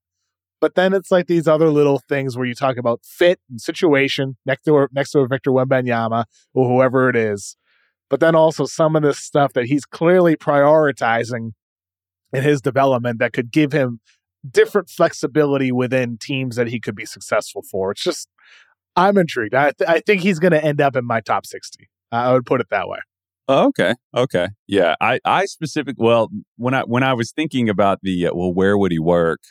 But then it's like these other little things where you talk about fit and situation next to next to Victor Wembanyama or whoever it is. But then also some of this stuff that he's clearly prioritizing in his development that could give him different flexibility within teams that he could be successful for. It's just, I'm intrigued. I, th- I think he's going to end up in my top 60. I would put it that way. Oh, okay. Okay. Yeah. I, I specific, well, when I, when I was thinking about the, uh, well, where would he work?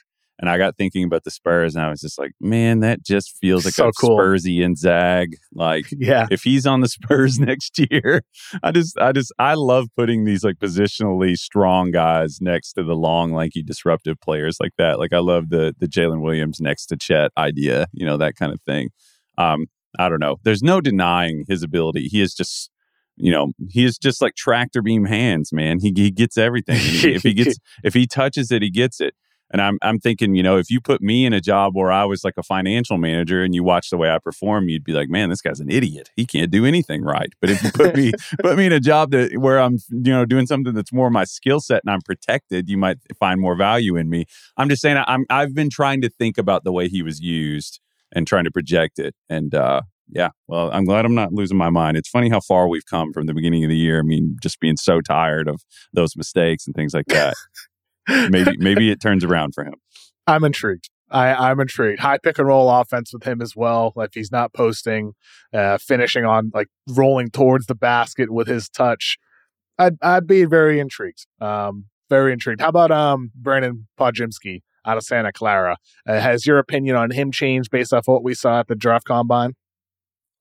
And I got thinking about the Spurs, and I was just like, man, that just feels like so a cool. Spursy and Zag. Like, [laughs] yeah, if he's on the Spurs [laughs] next year, I just, I just, I love putting these like positionally strong guys next to the long, lanky, disruptive players like that. Like, I love the the Jalen Williams next to Chet idea, you know, that kind of thing. Um, I don't know. There's no denying his ability. He is just you know, he is just like tractor beam hands, man. He he gets everything. He, if he [laughs] gets if he touches it, he gets it. And I'm I'm thinking, you know, if you put me in a job where I was like a financial manager and you watch the way I perform, you'd be like, man, this guy's an idiot. He can't do anything right. But if you put me [laughs] put me in a job that where I'm, you know, doing something that's more my skill set and I'm protected, you might find more value in me. I'm just saying, I'm I've been trying to think about the way he was used and trying to project it. And uh, yeah, well, I'm glad I'm not losing my mind. It's funny how far we've come from the beginning of the year. I mean, just being so tired of those mistakes and things like that maybe maybe it turns around for him. I'm intrigued. I, I'm intrigued. High pick and roll offense with him as well. If he's not posting, uh, finishing on like rolling towards the basket with his touch. I'd I'd be very intrigued. Um, very intrigued. How about um Brandin Podziemski out of Santa Clara? Uh, has your opinion on him changed based off what we saw at the draft combine?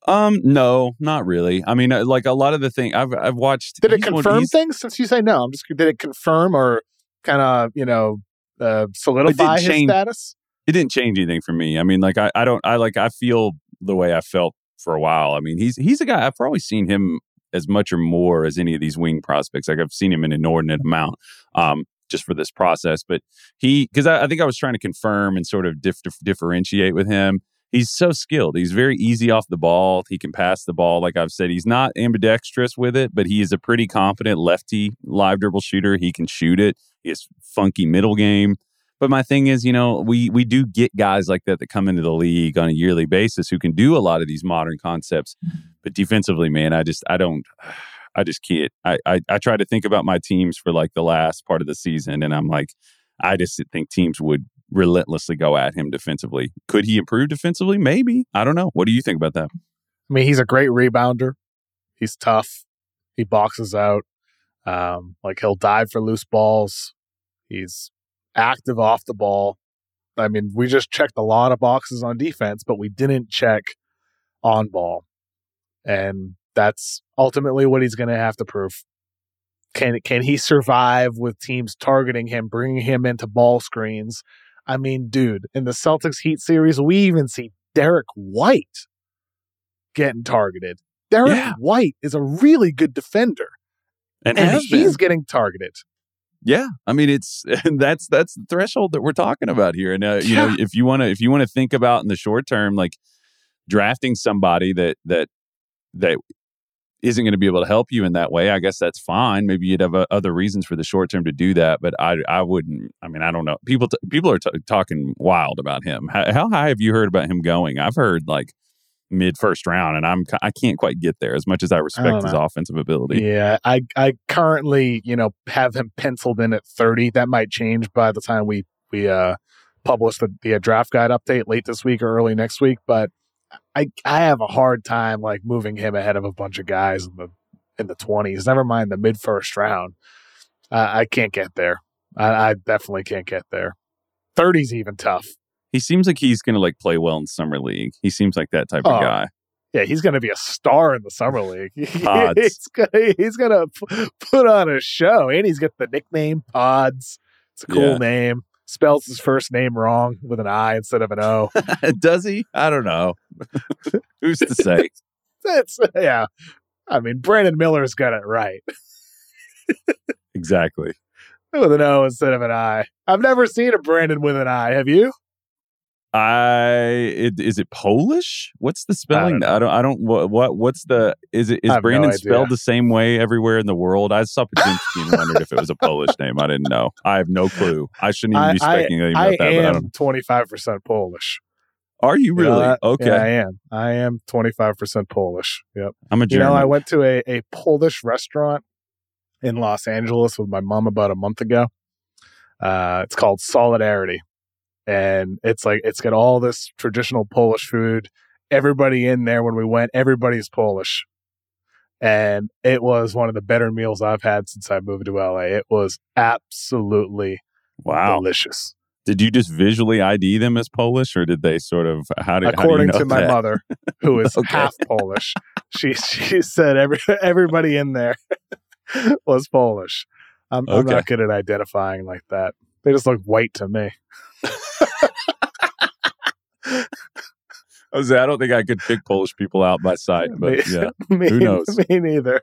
Um, no, not really. I mean, uh, like a lot of the thing I've I've watched. Did it confirm things? Since you say no, I'm just did it confirm or kind of you know uh, solidify his change, status? It didn't change anything for me. I mean, like I, I don't I like I feel the way I felt for a while. I mean, he's he's a guy I've probably seen him as much or more as any of these wing prospects. Like I've seen him an inordinate amount. Um, just for this process, but he because I, I, think I was trying to confirm and sort of dif- differentiate with him he's so skilled. He's very easy off the ball. He can pass the ball. Like I've said, he's not ambidextrous with it, but he is a pretty competent lefty live dribble shooter. He can shoot it. He has funky middle game. But my thing is, you know, we we do get guys like that that come into the league on a yearly basis who can do a lot of these modern concepts. Mm-hmm. But defensively, man, I just I don't I just can't. I, I I try to think about my teams for like the last part of the season, and I'm like, I just think teams would relentlessly go at him defensively. Could he improve defensively? Maybe. I don't know. What do you think about that? I mean, he's a great rebounder. He's tough. He boxes out. Um, like he'll dive for loose balls. He's active off the ball. I mean, we just checked a lot of boxes on defense, but we didn't check on ball. And that's ultimately what he's going to have to prove. Can can he survive with teams targeting him, bringing him into ball screens? I mean, dude, in the Celtics Heat series, we even see Derrick White getting targeted. Derrick Yeah. White is a really good defender, And, and he's getting targeted. Yeah, I mean it's [laughs] and that's that's the threshold that we're talking about here. And uh, you know, if you want to if you want to think about in the short term, like drafting somebody that that that isn't going to be able to help you in that way, I guess that's fine. Maybe you'd have uh, other reasons for the short term to do that, but I I wouldn't. I mean, I don't know. People t- people are t- talking wild about him. How, how high have you heard about him going? I've heard like mid first round, and I'm I can't quite get there as much as I respect don't his offensive ability. Yeah, I I currently you know have him penciled in at thirty. That might change by the time we we uh publish the, the uh, draft guide update late this week or early next week. But I I have a hard time like moving him ahead of a bunch of guys in the in the twenties. Never mind the mid first round. Uh, I can't get there. I, I definitely can't get there. Thirty's even tough. He seems like he's going to like play well in summer league. He seems like that type Oh, of guy. Yeah, he's going to be a star in the summer league. [laughs] Pods. he's gonna he's gonna p- put on a show, and he's got the nickname Pods. It's a cool Yeah. name. Spells his first name wrong with an I instead of an O. [laughs] Does he? I don't know. [laughs] Who's to say? [laughs] That's yeah. I mean, Brandon Miller's got it right exactly. with an O instead of an I. I've never seen a Brandon with an I. Have you? I it, is it Polish? What's the spelling? I don't. I don't. What? what what's the? Is it? Is have no Brandon spelled the same way everywhere in the world? I and wondered if it was a Polish name. I didn't know. I have no clue. I shouldn't even I- be speculating about I that. But I am twenty five percent Polish. Are you really? okay. Yeah, I am. I am twenty five percent Polish. Yep. I'm a You know, I went to a, a Polish restaurant in Los Angeles with my mom about a month ago. Uh, it's called Solidarity. And it's like, it's got all this traditional Polish food. Everybody in there, when we went, everybody's Polish. And it was one of the better meals I've had since I moved to LA. It was absolutely wow. delicious. Did you just visually ID them as Polish, or did they sort of? How did? According how do you to know my mother, who is [laughs] Okay. half Polish, she she said every everybody in there [laughs] was Polish. I'm, I'm not good at identifying like that. They just look white to me. I was. I don't think I could pick Polish people out by sight, but Me- yeah. [laughs] me, Who knows? Me neither.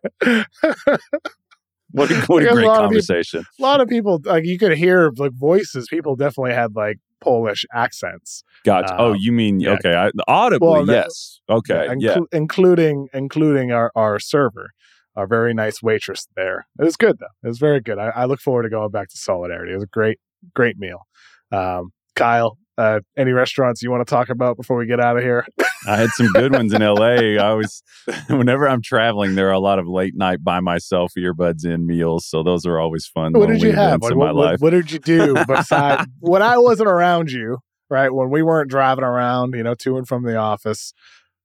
What a, [laughs] what a a great lot of people- conversation. a lot of people like you could hear like voices. People definitely had like Polish accents. Gotcha. oh, Um, you mean yeah. okay? I, audibly, Well, yes. Okay, inclu- yeah. including including our our server, our very nice waitress there. It was good though. It was very good. I, I look forward to going back to Solidarity. It was a great great meal. Um, Kyle, uh, any restaurants you want to talk about before we get out of here? I had some good ones in LA. [laughs] I was, whenever I'm traveling, there are a lot of late night by myself earbuds in meals, so those are always fun. what did you have? Like, in what, my what- life? what did you do [laughs] besides when I wasn't around you? Right when we weren't driving around, you know, to and from the office.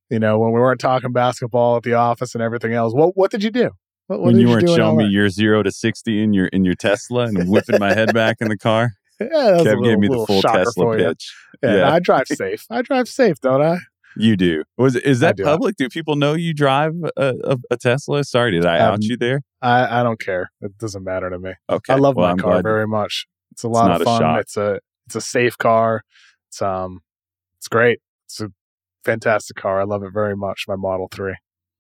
You know, when we weren't talking basketball at the office and everything else. What what did you do? What, what when did you weren't showing me your zero to sixty in your in your Tesla and whipping my head back in the car, yeah, a Kev little- gave me the full Tesla you. pitch. Yeah, Yeah. I drive [laughs] safe. I drive safe, don't I? You do. Was is that do. public? Do people know you drive a, a, a Tesla? Sorry, did I Um, out you there? I, I don't care. It doesn't matter to me. Okay, I love well, my I'm car glad- very much. It's a lot not of fun. shock. It's a it's a safe car. It's um it's great. It's a fantastic car. I love it very much. My Model Three.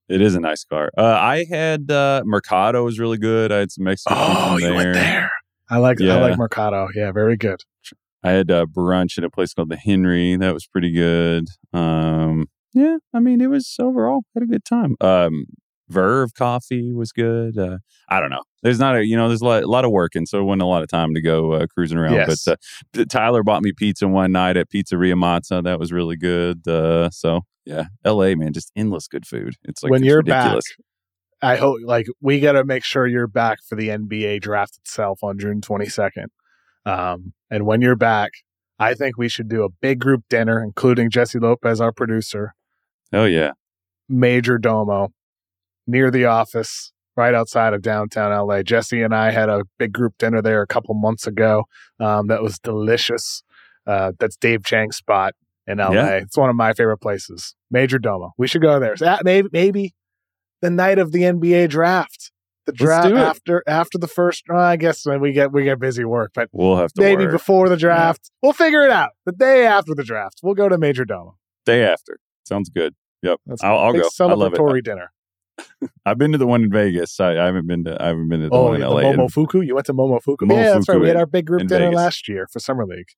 It is a nice car. Uh, I had uh, Mercado was really good. I had some [gasps] Mexican Oh, food from there. I like I like Mercado. Yeah, very good. I had uh, brunch at a place called the Henry. That was pretty good. Um, yeah, I mean, it was overall had a good time. Um, Verve coffee was good. Uh, I don't know. There's not a you know there's a lot, a lot of work, and so it wasn't a lot of time to go uh, cruising around. Yes. But uh, Tyler bought me pizza one night at Pizzeria Mozza. That was really good. Uh, so yeah, L.A. man, just endless good food. It's like when it's you're ridiculous. back, I hope like we got to make sure you're back for the NBA draft itself on June 22nd. Um, and when you're back, I think we should do a big group dinner, including Jessie Lopez, our producer, Oh yeah, Major Domo, near the office, right outside of downtown LA. Jessie and I had a big group dinner there a couple months ago. Um, that was delicious. Uh, that's Dave Chang's spot in LA. Yeah. It's one of my favorite places. Major Domo. We should go there. So, uh, maybe maybe the night of the NBA draft. The draft after after the first. well, I guess when we get we get busy work, but we'll have to maybe work. before the draft, we'll figure it out. The day after the draft, we'll go to Major Domo. day after. Sounds good. Yep, That's I'll, I'll go. I love it. dinner. [laughs] I've been to the one in Vegas. I, I haven't been to. I haven't been to the Oh, one in L.A. Momofuku. You went to Momofuku. yeah, that's right. We had our big group dinner Vegas. last year for summer league.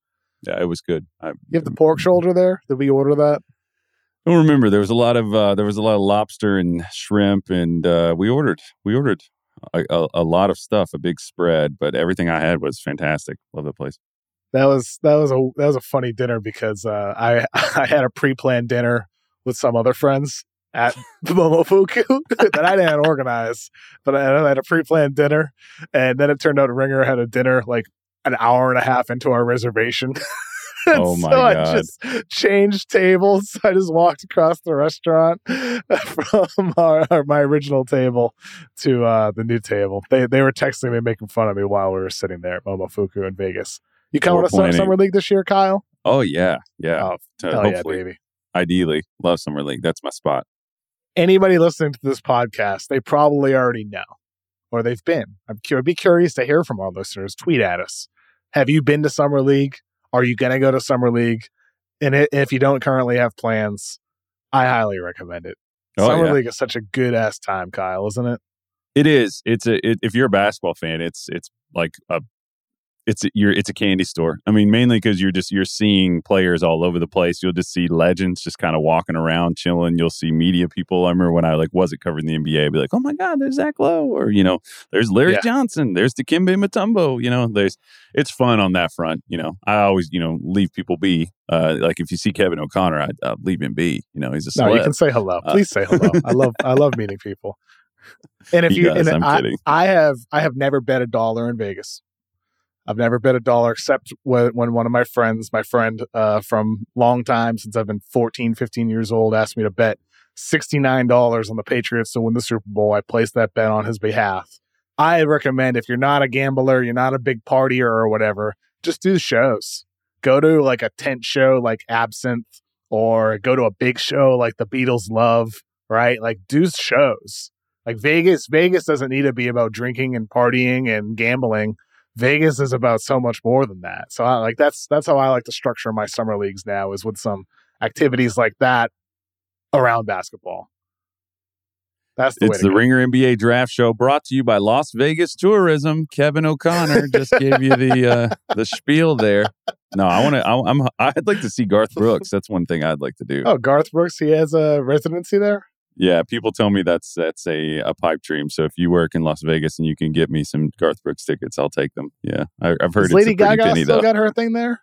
yeah, it was good. I, You have the pork shoulder there. Did we order that? Don't remember. There was a lot of uh, there was a lot of lobster and shrimp, and uh, we ordered we ordered a, a, a lot of stuff, a big spread. But everything I had was fantastic. Love the place. That was that was a that was a funny dinner because uh, I [laughs] I had a pre planned dinner with some other friends at Momofuku [laughs] that I didn't organize, but I had a pre planned dinner, and then it turned out Ringer had a dinner like an hour and a half into our reservation. [laughs] [laughs] Oh, my so I just changed tables. [laughs] I just walked across the restaurant [laughs] from our, our- my original table to uh, the new table. They they were texting me, making fun of me while we were sitting there at Momofuku in Vegas. You coming to Summer. Summer League this year, Kyle? Oh yeah, yeah. Oh, To- hell yeah, hopefully, baby. ideally, love summer league. That's my spot. Anybody listening to this podcast, they probably already know, or they've been. I'm, I'd be curious to hear from our listeners. Tweet at us. Have you been to Summer League? Are you going to go to Summer League? And if you don't currently have plans, I highly recommend it. Oh, Summer yeah. League is such a good ass time, Kyle, isn't it? It is. It's a. It, if you're a basketball fan, it's it's like a. It's a, you're. It's a candy store. I mean, mainly because you're just you're seeing players all over the place. You'll just see legends just kind of walking around, chilling. You'll see media people. I remember when I like wasn't covering the NBA, I'd be like, oh my god, there's Zach Lowe, or you know, there's Larry Yeah. Johnson, there's Dikembe Mutombo. You know, there's. It's fun on that front. You know, I always you know leave people be. Uh, like if you see Kevin O'Connor, I leave him be. You know, he's a No, celeb. you can say hello. Uh, Please say hello. I love I love meeting people. And [laughs] if He you, does, and I'm I, kidding. I have I have never bet a dollar in Vegas. I've never bet a dollar except when, one of my friends, my friend uh, from long time since I've been 14, 15 years old, asked me to bet $69 on the Patriots to win the Super Bowl. I placed that bet on his behalf. I recommend if you're not a gambler, you're not a big partier or whatever, just do shows. Go to like a tent show like Absinthe or go to a big show like the Beatles Love, right? Like do shows. Like Vegas, Vegas doesn't need to be about drinking and partying and gambling. Vegas is about so much more than that. So I like that's that's how I like to structure my summer leagues now is with some activities like that around basketball. That's the It's the go. Ringer NBA Draft Show brought to you by Las Vegas Tourism. Kevin O'Connor just gave you the uh, the spiel there. No, I want to. I'm. I'd like to see Garth Brooks. That's one thing I'd like to do. Oh, Garth Brooks, he has a residency there. Yeah, people tell me that's that's a, a pipe dream. So if you work in Las Vegas and you can get me some Garth Brooks tickets, I'll take them. Yeah, I, I've heard it's Lady Gaga still though. got her thing there?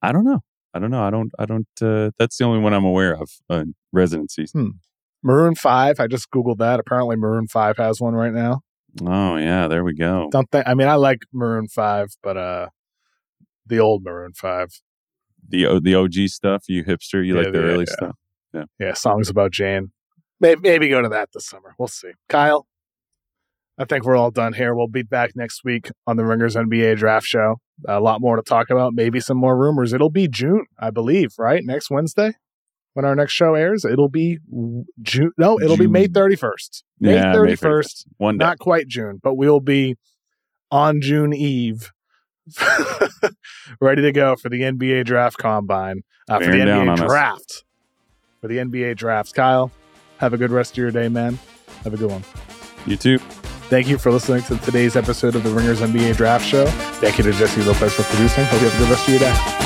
I don't know. I don't know. I don't. I don't. Uh, that's the only one I'm aware of. Uh, residencies. Maroon Five. I just googled that. Apparently, Maroon Five has one right now. Oh yeah, there we go. Don't think. I mean, I like Maroon Five, but uh, the old Maroon Five. The the OG stuff. You hipster. You Yeah, like the yeah, early yeah. stuff. Yeah, songs about Jane. Maybe, maybe go to that this summer. We'll see. Kyle, I think we're all done here. We'll be back next week on the Ringers NBA Draft Show. A lot more to talk about. Maybe some more rumors. It'll be June, I believe, right? Next Wednesday when our next show airs. It'll be June. No, it'll be May 31st. May Yeah, 31st. One day. Not quite June, but we'll be on June Eve. [laughs] ready to go for the NBA draft combine uh, for the NBA on us. draft for the NBA drafts. Kyle, have a good rest of your day, man. Have a good one. You too. Thank you for listening to today's episode of the Ringers NBA Draft Show. Thank you to Jessie Lopez for producing. Hope you have a good rest of your day.